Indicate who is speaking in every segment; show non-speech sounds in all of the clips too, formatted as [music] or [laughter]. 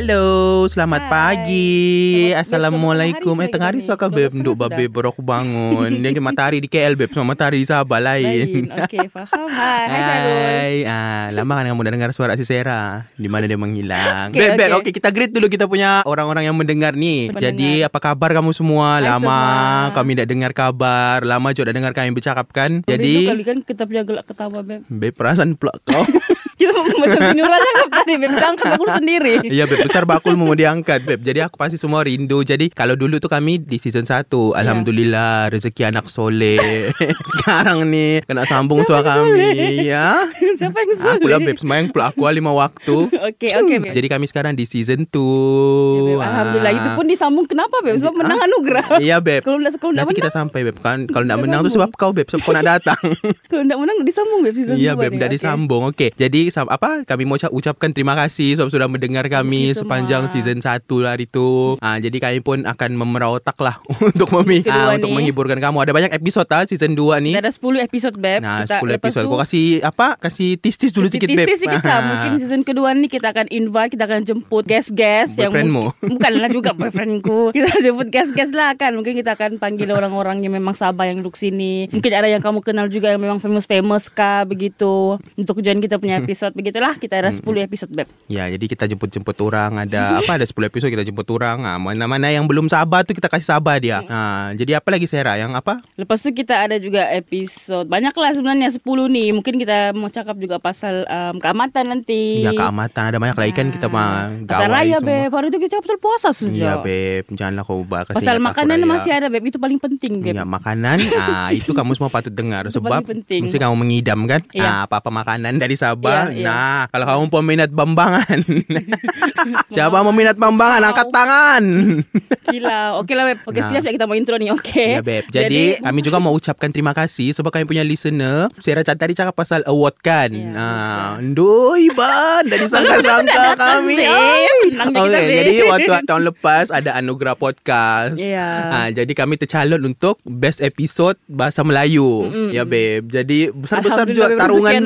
Speaker 1: Hello, selamat
Speaker 2: Hai.
Speaker 1: pagi.
Speaker 2: Selamat-
Speaker 1: Assalamualaikum. Eh tengah hari suka beb,
Speaker 2: Sudah,
Speaker 1: babe aku bangun. Dia ke matahari di KL beb, sama matahari di Sabah lain.
Speaker 2: Lain. Okey, faham. Hai, hai.
Speaker 1: Hai, ah, lama kan kamu dah dengar suara si Sera Di mana dia menghilang
Speaker 2: Okey,
Speaker 1: Beb, beb,
Speaker 2: okey.
Speaker 1: okey kita greet dulu Kita punya orang-orang yang mendengar nih
Speaker 2: Pendengar.
Speaker 1: Jadi apa kabar kamu semua?
Speaker 2: Hai
Speaker 1: Lama
Speaker 2: semua.
Speaker 1: kami tak dengar kabar Lama juga dengar kami bercakap kan Jadi
Speaker 2: kali kan kita punya gelak ketawa, Beb.
Speaker 1: Beb, perasaan pula kau [laughs] [laughs]
Speaker 2: Sini orang cakap tadi, Beb. Kita angkat aku sendiri.
Speaker 1: Iya Beb Besar bakul mau diangkat Beb Jadi aku pasti semua rindu Jadi kalau dulu tuh kami di season 1
Speaker 2: Ya.
Speaker 1: Alhamdulillah Rezeki anak soleh [laughs] Sekarang nih Kena sambung suara kami
Speaker 2: soleh?
Speaker 1: Ya
Speaker 2: Siapa yang sulit?
Speaker 1: Aku lah Beb Semayang pula aku lima waktu
Speaker 2: Okey, okey, Beb.
Speaker 1: Jadi kami sekarang di season 2
Speaker 2: Ya, Beb. Alhamdulillah. Itu pun disambung kenapa, Beb? Sebab menang anugerah.
Speaker 1: Iya Beb
Speaker 2: Kalau kalau nak
Speaker 1: Nanti
Speaker 2: menang,
Speaker 1: kita sampai Beb kan Kalau
Speaker 2: Kita
Speaker 1: menang tu
Speaker 2: sambung.
Speaker 1: sebab kau Beb Sebab kau nak datang [laughs]
Speaker 2: kalau nak menang disambung, Beb. Season
Speaker 1: Iya
Speaker 2: dua
Speaker 1: Beb
Speaker 2: Okey.
Speaker 1: disambung Okey Jadi sam- apa Kami mau ucap- ucapkan terima kasih Sebab sudah mendengar kami Sepanjang
Speaker 2: semua.
Speaker 1: season 1 hari tu ah, Jadi kami pun akan memerah otak lah [laughs] Untuk memi ah, Untuk menghiburkan kamu Ada banyak episod ah Season 2 ni
Speaker 2: Kita ada 10 episod, Beb.
Speaker 1: Nah
Speaker 2: kita,
Speaker 1: 10
Speaker 2: lepas
Speaker 1: episod
Speaker 2: tu-
Speaker 1: Kau kasih apa Kasih tis-tis dulu sikit Beb
Speaker 2: Tis-tis sikit lah.
Speaker 1: Ah.
Speaker 2: Mungkin season kedua ni kita akan invite, kita akan jemput guest-guest. yang
Speaker 1: Boyfriendmu?
Speaker 2: mungkin- Bukanlah juga boyfriendku. [laughs] Kita jemput guest-guest lah kan. Mungkin kita akan panggil orang-orang yang memang Sabah yang duduk sini. Mungkin ada yang kamu kenal juga yang memang famous-famous kah begitu. Untuk join kita punya [laughs] episod. Begitulah kita ada 10 episod, Beb.
Speaker 1: Ya, jadi kita jemput-jemput orang ada apa ada 10 episod kita jemput orang. Ah, mana-mana yang belum sabar tu kita kasih sabar dia. Ah, jadi apa lagi Sera yang apa?
Speaker 2: Lepas tu kita ada juga episod. Banyak lah sebenarnya 10 ni. Mungkin kita mau cakap juga pasal um, keamatan nanti.
Speaker 1: Ya keamatan ada banyak lagi kan kita mah
Speaker 2: Pasal raya,
Speaker 1: semua.
Speaker 2: Beb. Hari tu kita cakap pasal puasa saja.
Speaker 1: Iya beb, janganlah kau ubah kasih
Speaker 2: Pasal makanan
Speaker 1: raya.
Speaker 2: masih ada beb Itu paling penting beb
Speaker 1: Ya makanan ah itu kamu semua patut dengar
Speaker 2: Itu
Speaker 1: sebab mesti kamu mengidam kan
Speaker 2: Iya.
Speaker 1: ah, apa-apa makanan dari Sabah.
Speaker 2: Iya, iya.
Speaker 1: Nah, kalau kamu peminat bambangan. [laughs] Siapa peminat bambangan angkat tangan. [laughs]
Speaker 2: Gila Okey lah beb Okey
Speaker 1: Nah.
Speaker 2: sekejap sekejap kita mau intro ni Okey
Speaker 1: Ya beb. Jadi, kami juga mau ucapkan terima kasih sebab kami punya listener. Sarah Cat tadi cakap pasal award kan.
Speaker 2: Ya,
Speaker 1: ah, Ndoi ban dari sangka-sangka kami. Okey, jadi waktu tahun lepas ada anugerah podcast.
Speaker 2: Ya.
Speaker 1: Ah, jadi kami tercalon untuk best episode bahasa Melayu.
Speaker 2: Mm-mm.
Speaker 1: Ya beb. Jadi besar-besar juga
Speaker 2: soleh.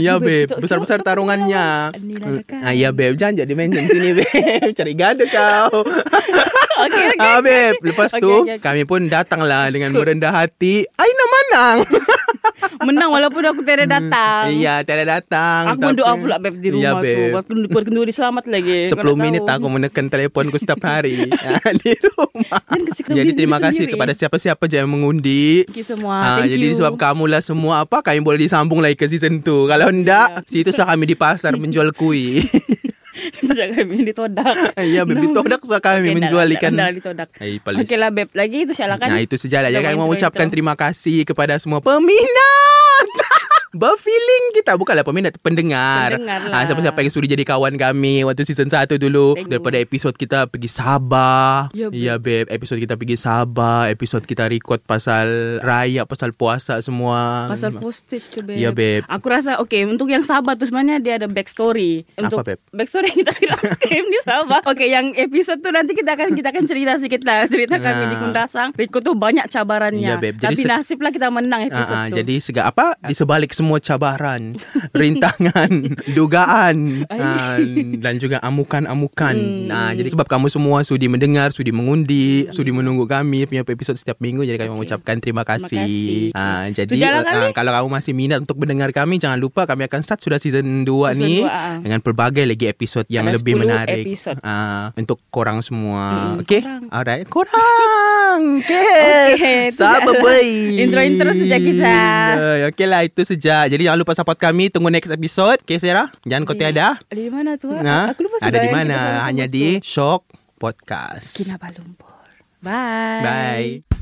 Speaker 1: Ya
Speaker 2: Beb, betul.
Speaker 1: besar-besar
Speaker 2: Dekan.
Speaker 1: Ah ya beb, jangan jadi mention sini beb. [laughs] Cari gaduh kau. [laughs]
Speaker 2: Okey
Speaker 1: Ah beb, lepas
Speaker 2: Okey,
Speaker 1: tu
Speaker 2: okey, okey.
Speaker 1: kami pun datanglah dengan merendah hati. Aina menang. [laughs]
Speaker 2: Menang walaupun aku tiada datang
Speaker 1: Iya, tiada datang.
Speaker 2: Aku mendoa pula beb di
Speaker 1: Iya,
Speaker 2: rumah tu
Speaker 1: beb.
Speaker 2: Aku buat kenduri selamat lagi [laughs]
Speaker 1: 10
Speaker 2: Kau nak
Speaker 1: minit
Speaker 2: tahu.
Speaker 1: aku menekan teleponku setiap hari [laughs] ah, di rumah. Jadi terima kasih
Speaker 2: sendiri.
Speaker 1: kepada siapa-siapa je yang mengundi.
Speaker 2: Thank you semua
Speaker 1: Ah,
Speaker 2: Thank
Speaker 1: jadi
Speaker 2: you
Speaker 1: sebab kamu lah semua apa kami boleh disambung lagi ke season 2. Kalau enggak, situ sah kami di pasar menjual kuih.
Speaker 2: Jangan kami [laughs] ditodak
Speaker 1: Ya, beb, ditodak sah kami
Speaker 2: Okey,
Speaker 1: menjual
Speaker 2: dah,
Speaker 1: ikan. Hai, palis.
Speaker 2: Okey lah beb Lagi itu silakan
Speaker 1: Nah, itu.
Speaker 2: Kita
Speaker 1: Jadi kami ucapkan terima kasih kepada semua peminat. Berfeeling kita. Bukanlah peminat Pendengar,
Speaker 2: Pendengar lah.
Speaker 1: Ah, Siapa-siapa yang sudi jadi kawan kami Waktu season 1 dulu.
Speaker 2: Thank.
Speaker 1: Daripada episod kita pergi Sabah.
Speaker 2: Ya, beb.
Speaker 1: Ya beb Episod kita pergi Sabah. Episod kita record pasal Raya Pasal puasa semua.
Speaker 2: Pasal postage tu beb
Speaker 1: Ya, beb.
Speaker 2: Aku rasa Okay Untuk yang Sabah tu sebenarnya Dia ada backstory. Untuk
Speaker 1: Apa, beb?
Speaker 2: Backstory kita tidak [laughs] scam di Sabah. Okay yang episode tu Nanti kita akan Kita akan cerita sikit lah. Cerita kami di. Kundasang Record tu banyak cabarannya.
Speaker 1: Ya. Jadi
Speaker 2: Tapi
Speaker 1: se-
Speaker 2: nasib lah kita menang episode
Speaker 1: Ah, ah,
Speaker 2: tu.
Speaker 1: jadi segala apa? Di sebalik semua cabaran, rintangan, [laughs] dugaan ah, dan juga amukan-amukan.
Speaker 2: Hmm.
Speaker 1: Nah, jadi sebab kamu semua sudi mendengar, sudi mengundi, sudi menunggu kami punya episod setiap minggu jadi kami
Speaker 2: Okey.
Speaker 1: mengucapkan terima kasih.
Speaker 2: kasih.
Speaker 1: Ah, jadi
Speaker 2: kali.
Speaker 1: kalau kamu masih minat untuk mendengar kami jangan lupa kami akan start sudah season 2
Speaker 2: Season
Speaker 1: ni
Speaker 2: dua, ah.
Speaker 1: dengan pelbagai lagi episod yang
Speaker 2: Ada
Speaker 1: lebih
Speaker 2: 10
Speaker 1: menarik. Ah, untuk korang semua.
Speaker 2: Mm,
Speaker 1: Okey?
Speaker 2: korang.
Speaker 1: Alright, korang. [laughs] Okey,
Speaker 2: tu
Speaker 1: Sabar boy.
Speaker 2: Intro-intro saja kita.
Speaker 1: Uh, Okey lah itu saja. Jadi jangan lupa support kami. Tunggu next episode. Okay Sarah? Jangan kau tiada.
Speaker 2: Ada di mana tu?
Speaker 1: Nah,
Speaker 2: Aku lupa
Speaker 1: ada
Speaker 2: sudah
Speaker 1: di
Speaker 2: yang kita
Speaker 1: mana? Hanya di. Shock Podcast.
Speaker 2: Kinabalumpur Bye
Speaker 1: Bye.